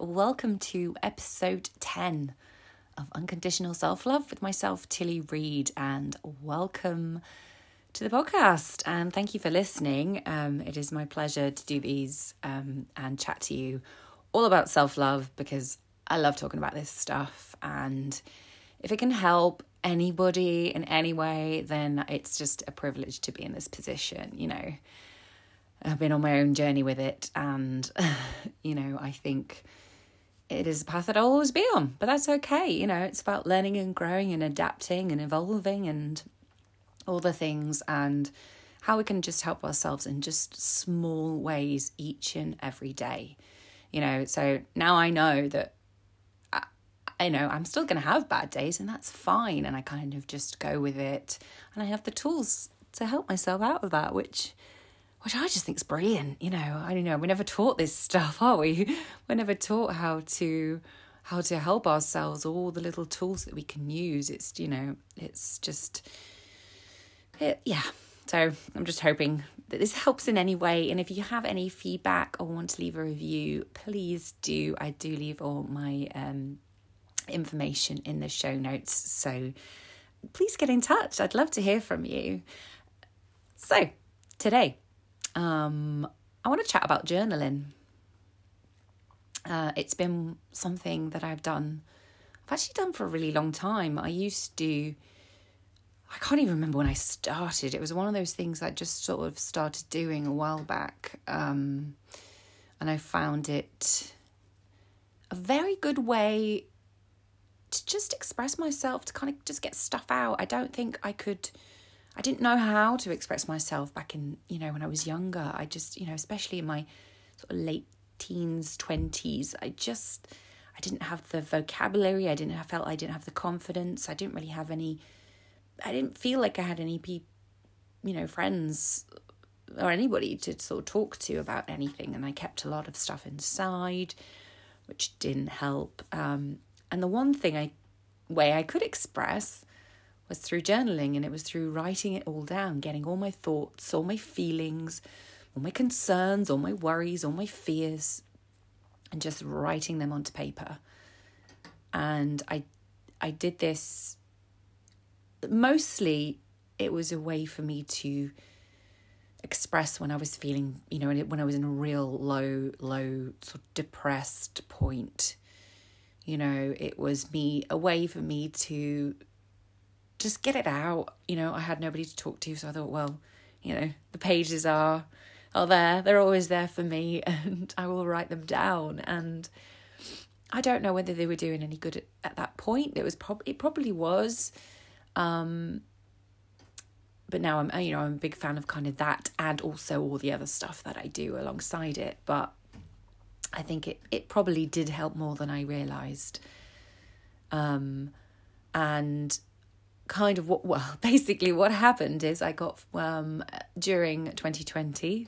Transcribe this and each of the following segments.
and welcome to episode 10 of Unconditional Self Love with myself, Tilly Reed, and welcome to the podcast. And thank you for listening. Um, it is my pleasure to do these um, and chat to you all about self love because I love talking about this stuff. And if it can help anybody in any way, then it's just a privilege to be in this position, you know. I've been on my own journey with it, and you know, I think it is a path that I'll always be on, but that's okay. You know, it's about learning and growing and adapting and evolving and all the things, and how we can just help ourselves in just small ways each and every day. You know, so now I know that uh, I, I know I'm still going to have bad days, and that's fine. And I kind of just go with it, and I have the tools to help myself out of that, which which I just think is brilliant. You know, I don't know. We're never taught this stuff, are we? We're never taught how to how to help ourselves. All the little tools that we can use. It's you know, it's just, it, yeah. So I'm just hoping that this helps in any way. And if you have any feedback or want to leave a review, please do. I do leave all my um, information in the show notes. So please get in touch. I'd love to hear from you. So today um, I want to chat about journaling. Uh, it's been something that I've done, I've actually done for a really long time. I used to, I can't even remember when I started. It was one of those things I just sort of started doing a while back. Um, and I found it a very good way to just express myself, to kind of just get stuff out. I don't think I could I didn't know how to express myself back in, you know, when I was younger. I just, you know, especially in my sort of late teens, 20s, I just, I didn't have the vocabulary. I didn't, I felt I didn't have the confidence. I didn't really have any, I didn't feel like I had any people, you know, friends or anybody to sort of talk to about anything. And I kept a lot of stuff inside, which didn't help. Um, and the one thing I, way I could express was through journaling and it was through writing it all down, getting all my thoughts, all my feelings, all my concerns, all my worries, all my fears, and just writing them onto paper. And I I did this mostly it was a way for me to express when I was feeling, you know, when I was in a real low, low, sort of depressed point. You know, it was me, a way for me to just get it out. You know, I had nobody to talk to, so I thought, well, you know, the pages are are there. They're always there for me, and I will write them down. And I don't know whether they were doing any good at, at that point. It was probably it probably was. Um, but now I'm you know I'm a big fan of kind of that and also all the other stuff that I do alongside it. But I think it it probably did help more than I realized. Um, and kind of what well basically what happened is I got um during 2020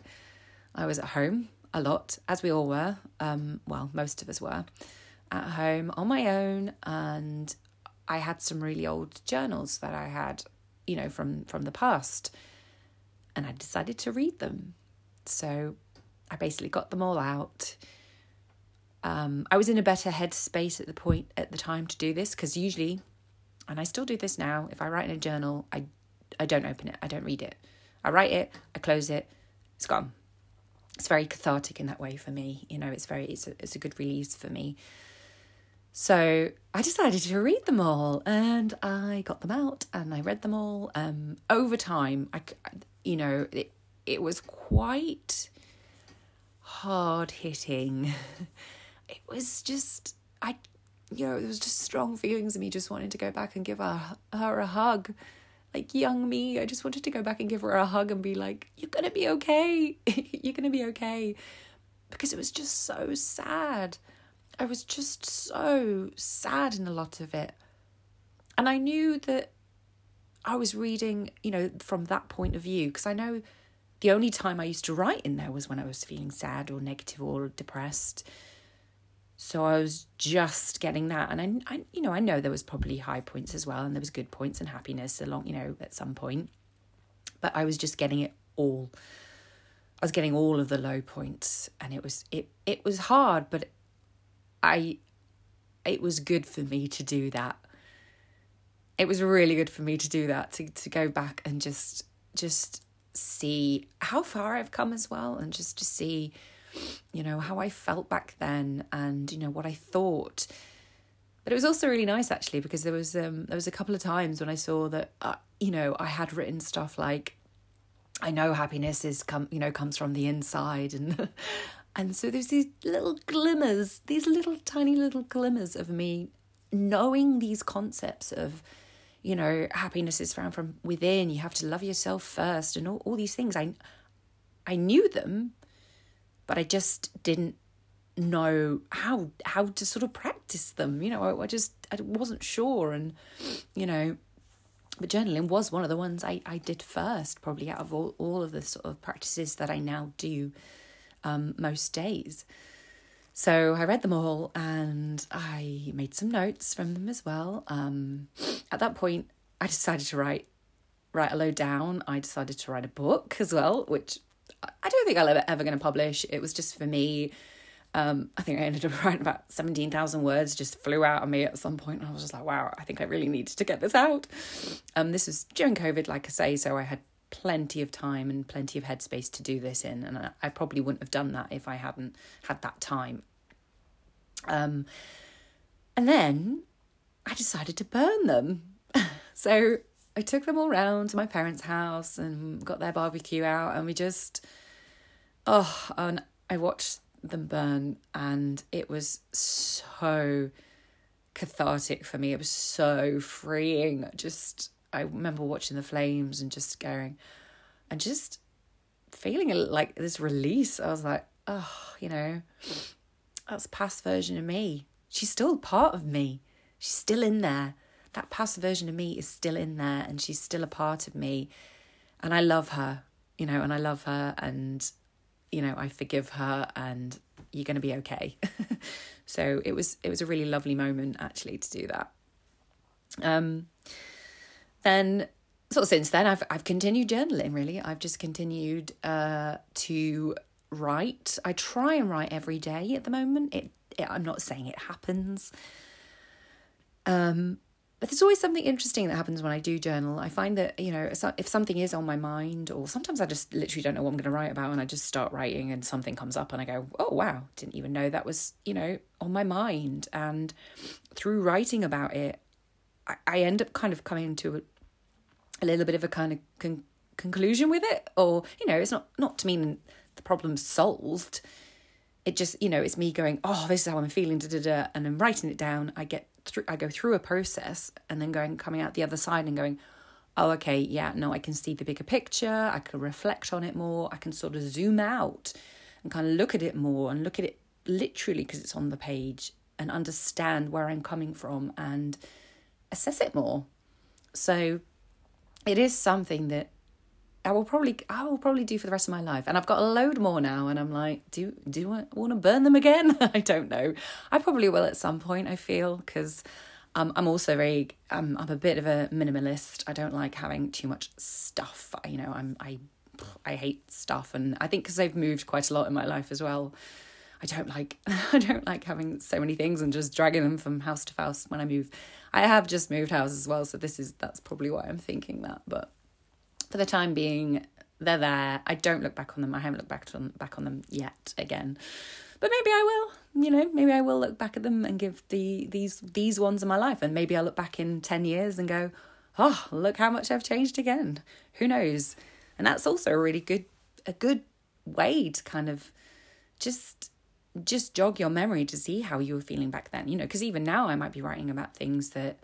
I was at home a lot as we all were um well most of us were at home on my own and I had some really old journals that I had you know from from the past and I decided to read them. So I basically got them all out. Um I was in a better headspace at the point at the time to do this because usually and I still do this now. If I write in a journal, I I don't open it. I don't read it. I write it, I close it, it's gone. It's very cathartic in that way for me. You know, it's very it's a, it's a good release for me. So I decided to read them all, and I got them out, and I read them all. Um, over time, I you know it it was quite hard hitting. It was just I you know, there was just strong feelings of me just wanting to go back and give her, her a hug. Like young me, I just wanted to go back and give her a hug and be like, You're gonna be okay. You're gonna be okay. Because it was just so sad. I was just so sad in a lot of it. And I knew that I was reading, you know, from that point of view, because I know the only time I used to write in there was when I was feeling sad or negative or depressed. So I was just getting that, and I, I, you know, I know there was probably high points as well, and there was good points and happiness along, you know, at some point. But I was just getting it all. I was getting all of the low points, and it was it it was hard, but I it was good for me to do that. It was really good for me to do that to to go back and just just see how far I've come as well and just to see you know how I felt back then and you know what I thought. But it was also really nice actually because there was um there was a couple of times when I saw that uh, you know I had written stuff like I know happiness is come you know comes from the inside and and so there's these little glimmers these little tiny little glimmers of me knowing these concepts of you know happiness is found from within. You have to love yourself first and all, all these things. I I knew them but I just didn't know how how to sort of practice them you know I, I just I wasn't sure and you know but journaling was one of the ones I, I did first probably out of all, all of the sort of practices that I now do um, most days. So I read them all and I made some notes from them as well. Um, at that point I decided to write write a low down. I decided to write a book as well which I don't think I'll ever ever going to publish it was just for me um, I think I ended up writing about 17,000 words, just flew out of me at some point. And I was just like, wow, I think I really needed to get this out. Um, this was during COVID, like I say, so I had plenty of time and plenty of headspace to do this in. And I, I probably wouldn't have done that if I hadn't had that time. Um, and then I decided to burn them. so I took them all round to my parents' house and got their barbecue out, and we just, oh, and I watched them burn and it was so cathartic for me. It was so freeing. Just i remember watching the flames and just going and just feeling like this release. I was like oh you know that's past version of me. She's still part of me. She's still in there that past version of me is still in there and she's still a part of me and i love her you know and i love her and you know, I forgive her and you're going to be okay. so it was it was a really lovely moment actually to do that. Um then sort of since then I've I've continued journaling really. I've just continued uh to write. I try and write every day at the moment. It, it I'm not saying it happens. Um but there's always something interesting that happens when I do journal. I find that, you know, if something is on my mind, or sometimes I just literally don't know what I'm going to write about, and I just start writing and something comes up, and I go, oh, wow, didn't even know that was, you know, on my mind. And through writing about it, I, I end up kind of coming to a, a little bit of a kind of con- conclusion with it. Or, you know, it's not, not to mean the problem's solved. It just, you know, it's me going, oh, this is how I'm feeling, da da da, and I'm writing it down. I get through I go through a process and then going coming out the other side and going, oh okay, yeah, no, I can see the bigger picture, I can reflect on it more, I can sort of zoom out and kind of look at it more and look at it literally because it's on the page and understand where I'm coming from and assess it more. So it is something that I will probably I will probably do for the rest of my life. And I've got a load more now and I'm like, do do I want to burn them again? I don't know. I probably will at some point, I feel, cuz um, I'm also very um, I'm a bit of a minimalist. I don't like having too much stuff. You know, I'm I I hate stuff and I think cuz I've moved quite a lot in my life as well. I don't like I don't like having so many things and just dragging them from house to house when I move. I have just moved house as well, so this is that's probably why I'm thinking that, but for the time being, they're there. I don't look back on them. I haven't looked back on back on them yet again. But maybe I will. You know, maybe I will look back at them and give the these these ones in my life and maybe I'll look back in 10 years and go, "Oh, look how much I've changed again." Who knows? And that's also a really good a good way to kind of just just jog your memory to see how you were feeling back then, you know, because even now I might be writing about things that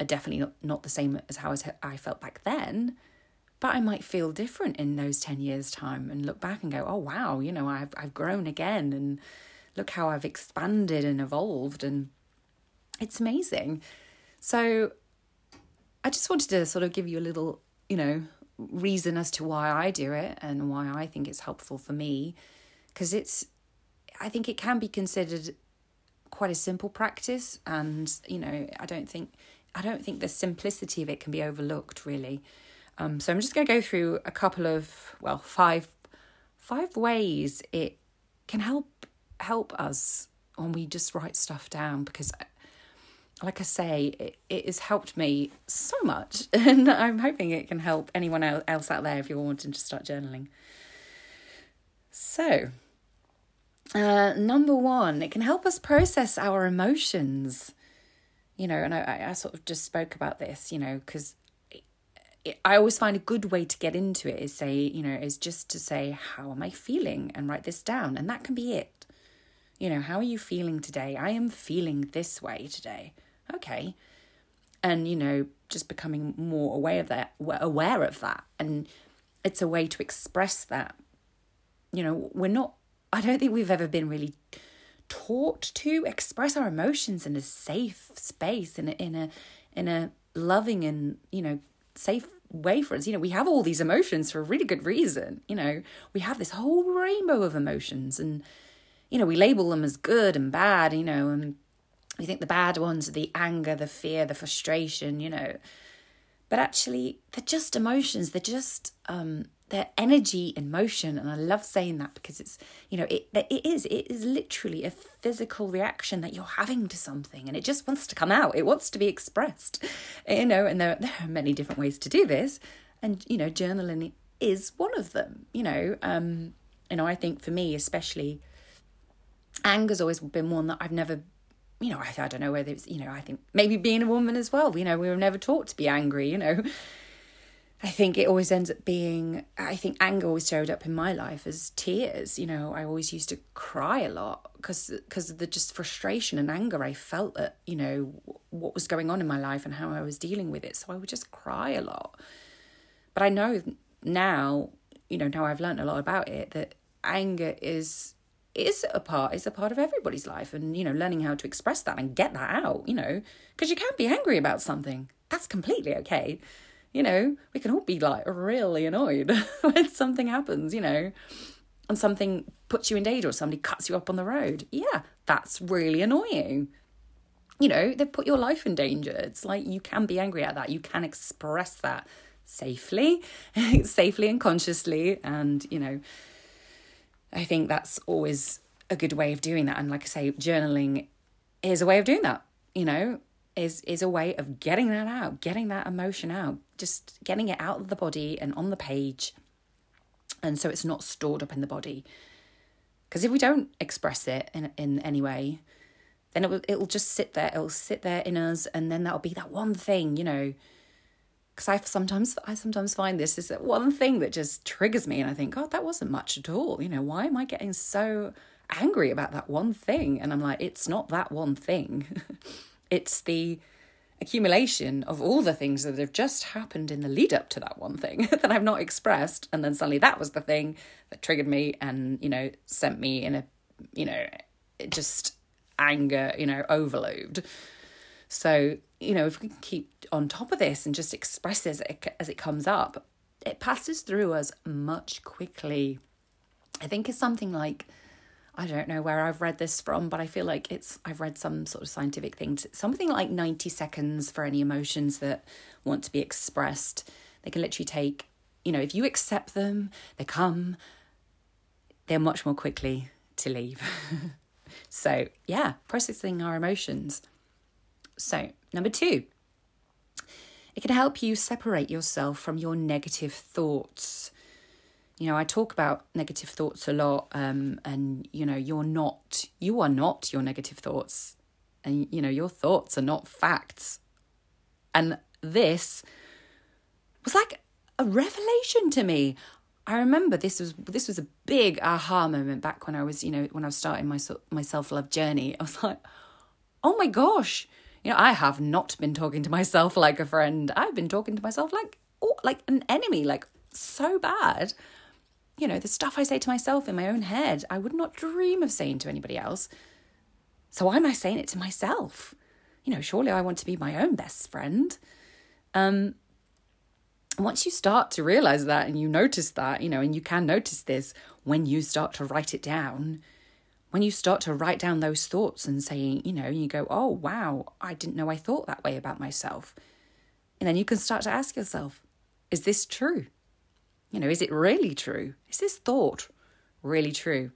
are definitely not, not the same as how I felt back then but I might feel different in those 10 years' time and look back and go, oh, wow, you know, I've, I've grown again and look how I've expanded and evolved. And it's amazing. So I just wanted to sort of give you a little, you know, reason as to why I do it and why I think it's helpful for me. Because it's, I think it can be considered quite a simple practice. And, you know, I don't think, I don't think the simplicity of it can be overlooked really. Um, so I'm just going to go through a couple of well five five ways it can help help us when we just write stuff down because like I say, it, it has helped me so much, and I'm hoping it can help anyone else out there if you're wanting to start journaling. So, uh, number one, it can help us process our emotions. You know, and I, I sort of just spoke about this, you know, because I always find a good way to get into it is say, you know, is just to say, how am I feeling? And write this down. And that can be it. You know, how are you feeling today? I am feeling this way today. Okay. And, you know, just becoming more aware of that, aware of that. And it's a way to express that. You know, we're not, I don't think we've ever been really taught to express our emotions in a safe space, in a, in a, in a loving and, you know, safe way for us. You know, we have all these emotions for a really good reason. You know, we have this whole rainbow of emotions and, you know, we label them as good and bad, you know, and we think the bad ones are the anger, the fear, the frustration, you know. But actually, they're just emotions. They're just um, they're energy in motion, and I love saying that because it's you know it it is it is literally a physical reaction that you're having to something, and it just wants to come out. It wants to be expressed, you know. And there there are many different ways to do this, and you know, journaling is one of them. You know, um, you know, I think for me especially, anger's always been one that I've never you know, I, I don't know whether it's, you know, I think maybe being a woman as well, you know, we were never taught to be angry, you know. I think it always ends up being, I think anger always showed up in my life as tears. You know, I always used to cry a lot because of the just frustration and anger I felt at, you know, what was going on in my life and how I was dealing with it. So I would just cry a lot. But I know now, you know, now I've learned a lot about it, that anger is is a part is a part of everybody's life and you know learning how to express that and get that out you know because you can't be angry about something that's completely okay you know we can all be like really annoyed when something happens you know and something puts you in danger or somebody cuts you up on the road. Yeah that's really annoying. You know they've put your life in danger. It's like you can be angry at that. You can express that safely safely and consciously. And you know I think that's always a good way of doing that. And like I say, journaling is a way of doing that, you know, is is a way of getting that out, getting that emotion out, just getting it out of the body and on the page. And so it's not stored up in the body. Because if we don't express it in in any way, then it will it'll just sit there. It'll sit there in us, and then that'll be that one thing, you know, because I sometimes I sometimes find this is that one thing that just triggers me, and I think, God, that wasn't much at all. You know, why am I getting so angry about that one thing? And I'm like, it's not that one thing. it's the accumulation of all the things that have just happened in the lead up to that one thing that I've not expressed, and then suddenly that was the thing that triggered me, and you know, sent me in a, you know, just anger, you know, overload. So, you know, if we can keep on top of this and just express it, as it comes up, it passes through us much quickly. I think it's something like, I don't know where I've read this from, but I feel like it's, I've read some sort of scientific things, something like 90 seconds for any emotions that want to be expressed. They can literally take, you know, if you accept them, they come, they're much more quickly to leave. so, yeah, processing our emotions. So, number two, it can help you separate yourself from your negative thoughts. You know, I talk about negative thoughts a lot, um, and you know, you're not, you are not your negative thoughts, and you know, your thoughts are not facts. And this was like a revelation to me. I remember this was this was a big aha moment back when I was, you know, when I was starting my my self love journey. I was like, oh my gosh, you know, I have not been talking to myself like a friend. I've been talking to myself like oh, like an enemy, like so bad. You know, the stuff I say to myself in my own head, I would not dream of saying to anybody else. So why am I saying it to myself? You know, surely I want to be my own best friend. Um, once you start to realize that and you notice that, you know, and you can notice this when you start to write it down, when you start to write down those thoughts and saying, you know, you go, oh, wow, I didn't know I thought that way about myself. And then you can start to ask yourself, is this true? You know, is it really true? Is this thought really true?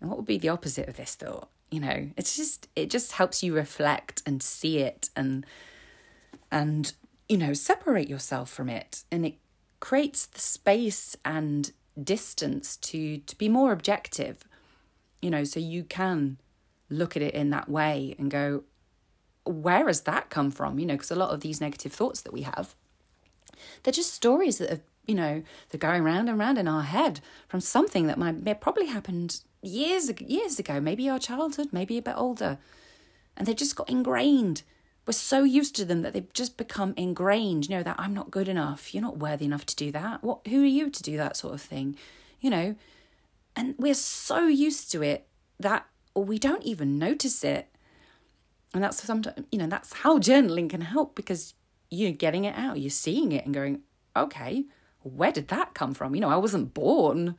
And what would be the opposite of this thought? you know it's just it just helps you reflect and see it and and you know separate yourself from it and it creates the space and distance to to be more objective you know so you can look at it in that way and go where has that come from you know because a lot of these negative thoughts that we have they're just stories that have you know they're going round and round in our head from something that might probably happened years years ago maybe our childhood maybe a bit older. And they just got ingrained. We're so used to them that they've just become ingrained. You know that i'm not good enough. You're not worthy enough to do that. What who are you to do that sort of thing? You know? And we're so used to it that we don't even notice it. And that's sometimes you know that's how journaling can help because you're getting it out. You're seeing it and going okay where did that come from you know i wasn't born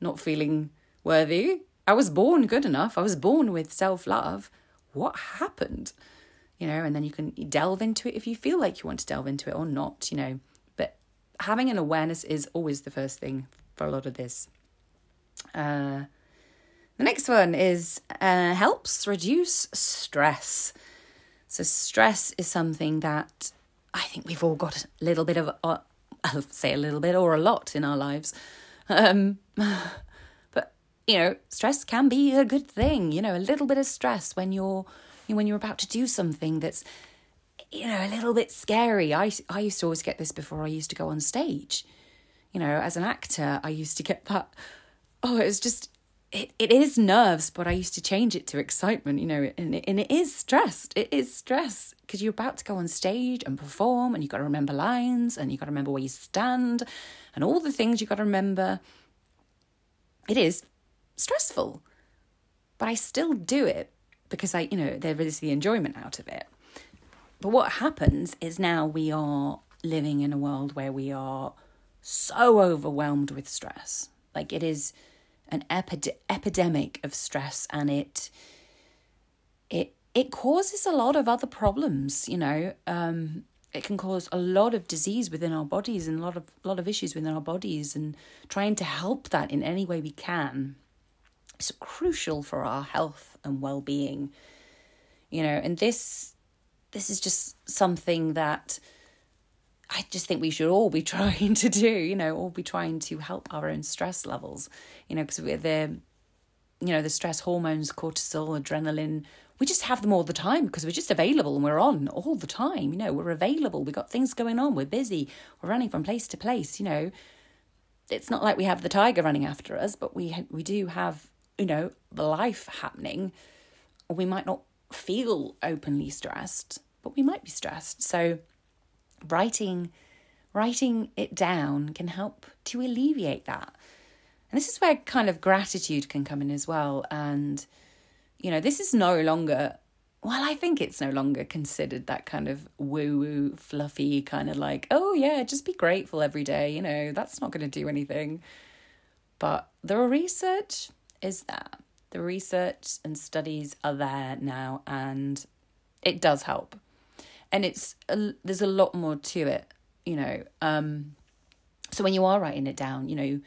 not feeling worthy i was born good enough i was born with self-love what happened you know, and then you can delve into it if you feel like you want to delve into it or not, you know. But having an awareness is always the first thing for a lot of this. Uh, the next one is uh, helps reduce stress. So, stress is something that I think we've all got a little bit of, uh, I'll say a little bit or a lot in our lives. Um, but, you know, stress can be a good thing, you know, a little bit of stress when you're when you're about to do something that's you know a little bit scary. I i used to always get this before i used to go on stage. You know as an actor i used to get that oh it was just it, it is nerves but i used to change it to excitement you know and it, and it is stressed. It is stress because you're about to go on stage and perform and you've got to remember lines and you've got to remember where you stand and all the things you've got to remember it is stressful but i still do it because I, you know, there is the enjoyment out of it. But what happens is now we are living in a world where we are so overwhelmed with stress. Like it is an epid- epidemic of stress and it it it causes a lot of other problems, you know. Um, it can cause a lot of disease within our bodies and a lot of lot of issues within our bodies and trying to help that in any way we can is crucial for our health and well-being you know and this this is just something that I just think we should all be trying to do, you know, all be trying to help our own stress levels, you know, because we're the, you know, the stress hormones, cortisol, adrenaline, we just have them all the time because we're just available and we're on all the time, you know, we're available, we've got things going on, we're busy, we're running from place to place, you know. It's not like we have the tiger running after us, but we we do have you know, the life happening, we might not feel openly stressed, but we might be stressed. So writing writing it down can help to alleviate that. And this is where kind of gratitude can come in as well. And, you know, this is no longer, well, I think it's no longer considered that kind of woo woo, fluffy kind of like, oh, yeah, just be grateful every day. You know, that's not going to do anything. But the research is there. The research and studies are there now, and it does help. And it's a, there's a lot more to it, you know. Um, so when you are writing it down, you know, you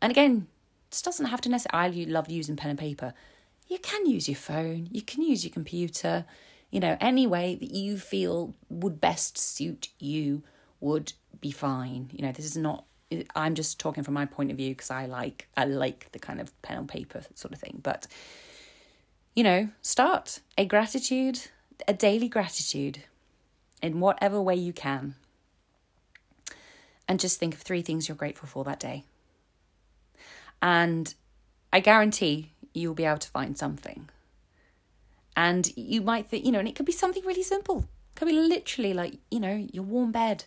and again, this doesn't have to necessarily. I love using pen and paper. You can use your phone. You can use your computer. You know, any way that you feel would best suit you would be fine. You know, this is not I'm just talking from my point of view because I like I like the kind of pen on paper sort of thing. But you know, start a gratitude, a daily gratitude in whatever way you can. And just think of three things you're grateful for that day. And I guarantee you'll be able to find something. And you might think, you know, and it could be something really simple. It could be literally like, you know, your warm bed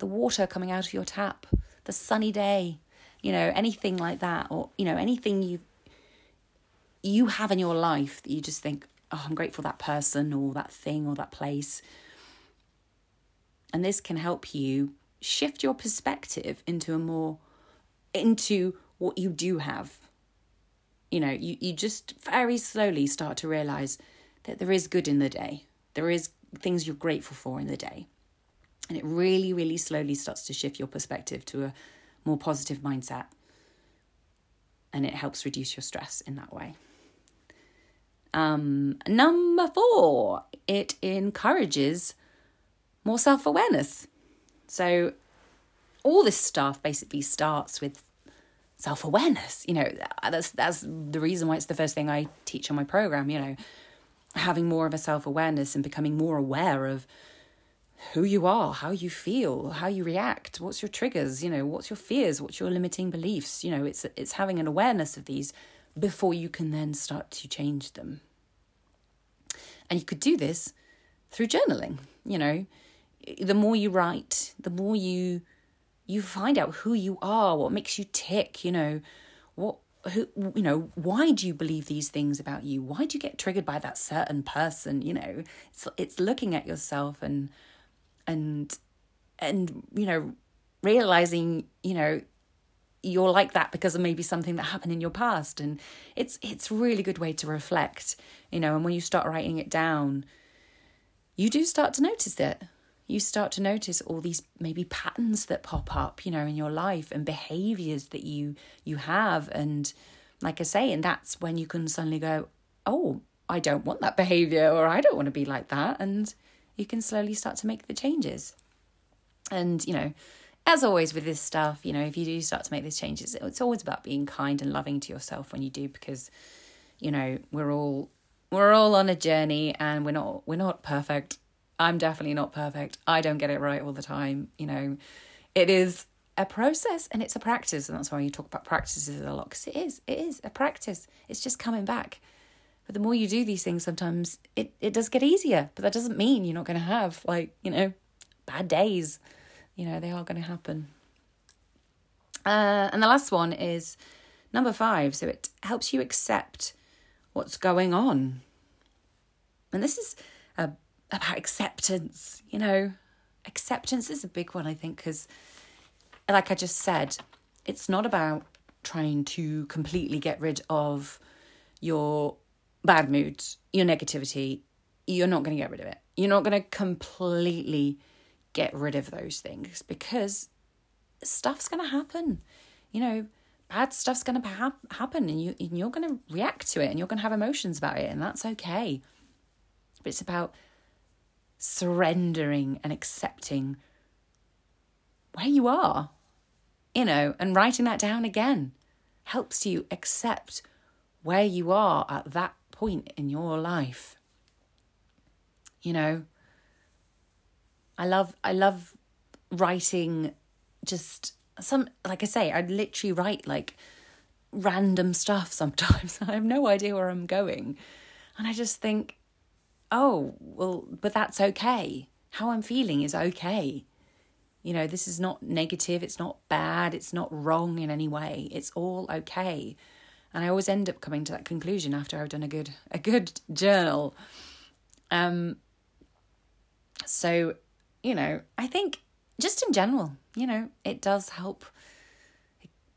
the water coming out of your tap, the sunny day, you know, anything like that, or, you know, anything you you have in your life that you just think, oh, I'm grateful that person or that thing or that place. And this can help you shift your perspective into a more into what you do have. You know, you, you just very slowly start to realize that there is good in the day. There is things you're grateful for in the day. And it really, really slowly starts to shift your perspective to a more positive mindset. And it helps reduce your stress in that way. Um, number four, it encourages more self awareness. So, all this stuff basically starts with self awareness. You know, that's that's the reason why it's the first thing I teach on my program. You know, having more of a self awareness and becoming more aware of who you are, how you feel, how you react, what's your triggers, you know, what's your fears, what's your limiting beliefs. You know, it's it's having an awareness of these before you can then start to change them. And you could do this through journaling, you know. The more you write, the more you you find out who you are, what makes you tick, you know, what who you know why do you believe these things about you? Why do you get triggered by that certain person you know? It's it's looking at yourself and and and you know realizing you know you're like that because of maybe something that happened in your past. And it's it's really good way to reflect you know and when you start writing it down you do start to notice it you start to notice all these maybe patterns that pop up you know in your life and behaviors that you you have. And like i say and that's when you can suddenly go oh i don't want that behavior or i don't want to be like that. And you can slowly start to make the changes. And you know as always with this stuff, you know, if you do start to make these changes, it's always about being kind and loving to yourself when you do, because, you know, we're all we're all on a journey and we're not we're not perfect. I'm definitely not perfect. I don't get it right all the time. You know, it is a process and it's a practice, and that's why you talk about practices a lot because it is it is a practice. It's just coming back. But the more you do these things, sometimes it it does get easier. But that doesn't mean you're not going to have like you know bad days you know, they are going to happen. Uh, and the last one is number five. So it helps you accept what's going on. And this is about acceptance, you know. Acceptance is a big one, I think, because, like I just said, it's not about trying to completely get rid of your bad moods, your negativity. You're not going to get rid of it. You're not going to completely get rid of those things because stuff's going to happen. You know, bad stuff's going to ha- happen and, you, and you're going to react to it and you're going to have emotions about it, and that's okay. But it's about surrendering and accepting where you are, you know, and writing that down again helps you accept where you are at that point in your life. You know, I love I love writing just some like I say, I literally write like random stuff sometimes. I have no idea where I'm going. And I just think, oh, well, but that's okay. How I'm feeling is okay. You know, this is not negative, it's not bad, it's not wrong in any way. It's all okay. And I always end up coming to that conclusion after I've done a good a good journal. Um so you know, I think just in general, you know, it does help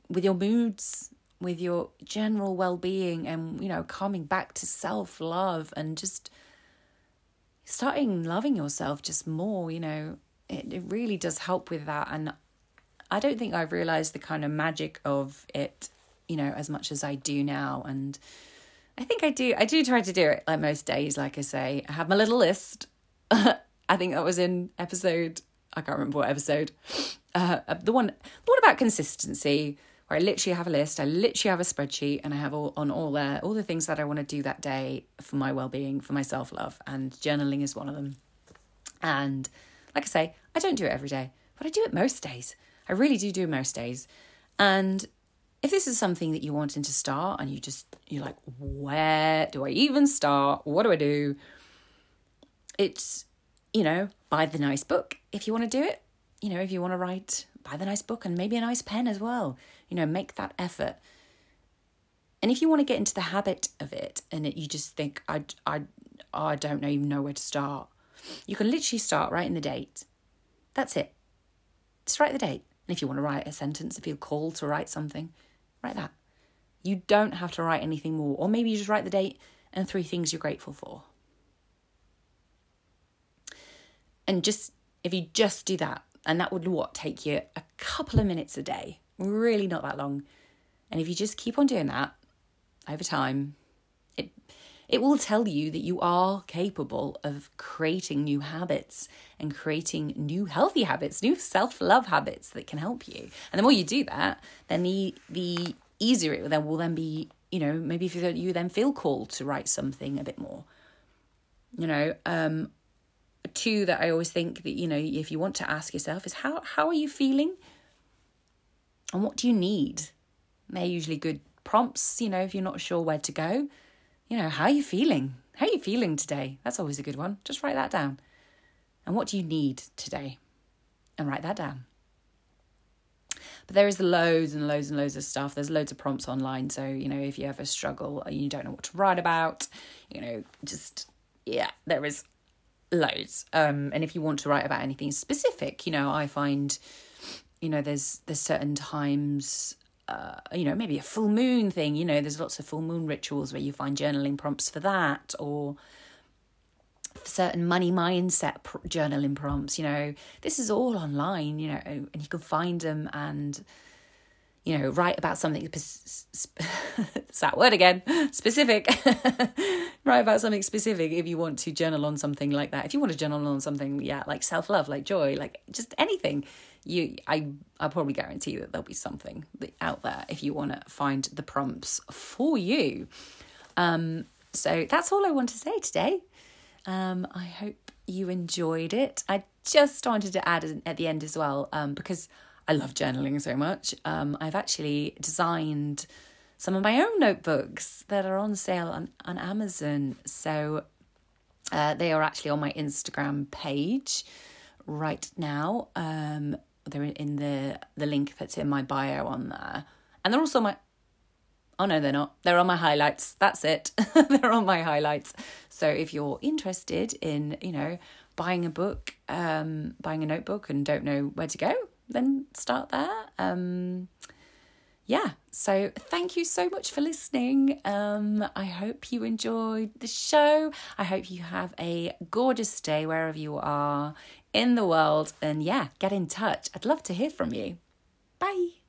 with your moods, with your general well being, and, you know, coming back to self love and just starting loving yourself just more, you know, it, it really does help with that. And I don't think I've realized the kind of magic of it, you know, as much as I do now. And I think I do, I do try to do it like most days, like I say. I have my little list. I think that was in episode, I can't remember what episode, uh, the one, the one about consistency, where I literally have a list, I literally have a spreadsheet, and I have all on all there all the things that I want to do that day for my well being, for my self love, and journaling is one of them. And like I say, I don't do it every day, but I do it most days. I really do do most days. And if this is something that you're wanting to start and you just, you're like, where do I even start? What do I do? It's you know, buy the nice book if you want to do it. You know, if you want to write, buy the nice book and maybe a nice pen as well. You know, make that effort. And if you want to get into the habit of it and it, you just think, I, I, oh, I don't know, even know where to start, you can literally start writing the date. That's it. Just write the date. And if you want to write a sentence, if you're called to write something, write that. You don't have to write anything more. Or maybe you just write the date and three things you're grateful for. And just if you just do that, and that would what take you a couple of minutes a day, really not that long. And if you just keep on doing that over time, it it will tell you that you are capable of creating new habits and creating new healthy habits, new self-love habits that can help you. And the more you do that, then the the easier it will then will then be, you know, maybe if you then feel called to write something a bit more. You know, um two that I always think that, you know, if you want to ask yourself is how how are you feeling? And what do you need? They're usually good prompts, you know, if you're not sure where to go. You know, how are you feeling? How are you feeling today? That's always a good one. Just write that down. And what do you need today? And write that down. But there is loads and loads and loads of stuff. There's loads of prompts online. So, you know, if you ever struggle and you don't know what to write about, you know, just, yeah, there is loads. Um, and if you want to write about anything specific, you know, I find, you know, there's there's certain times uh, you know, maybe a full moon thing. You know, there's lots of full moon rituals where you find journaling prompts for that, or certain money mindset pr- journaling prompts. You know, this is all online. You know, and you can find them and you know write about something. Spe- that word again, specific. write about something specific if you want to journal on something like that. If you want to journal on something, yeah, like self love, like joy, like just anything you I I probably guarantee that there'll be something out there if you want to find the prompts for you. Um, so that's all I want to say today. Um, I hope you enjoyed it. I just wanted to add at the end as well um, because I love journaling so much. Um, I've actually designed some of my own notebooks that are on sale on, on Amazon. So uh, they are actually on my Instagram page right now. Um, they're in the the link that's in my bio on there, and they're also my. Oh no, they're not. They're on my highlights. That's it. they're on my highlights. So if you're interested in, you know, buying a book, um, buying a notebook, and don't know where to go, then start there. Um, yeah, so thank you so much for listening. Um, I hope you enjoyed the show. I hope you have a gorgeous day wherever you are in the world. And yeah, get in touch. I'd love to hear from you. Bye.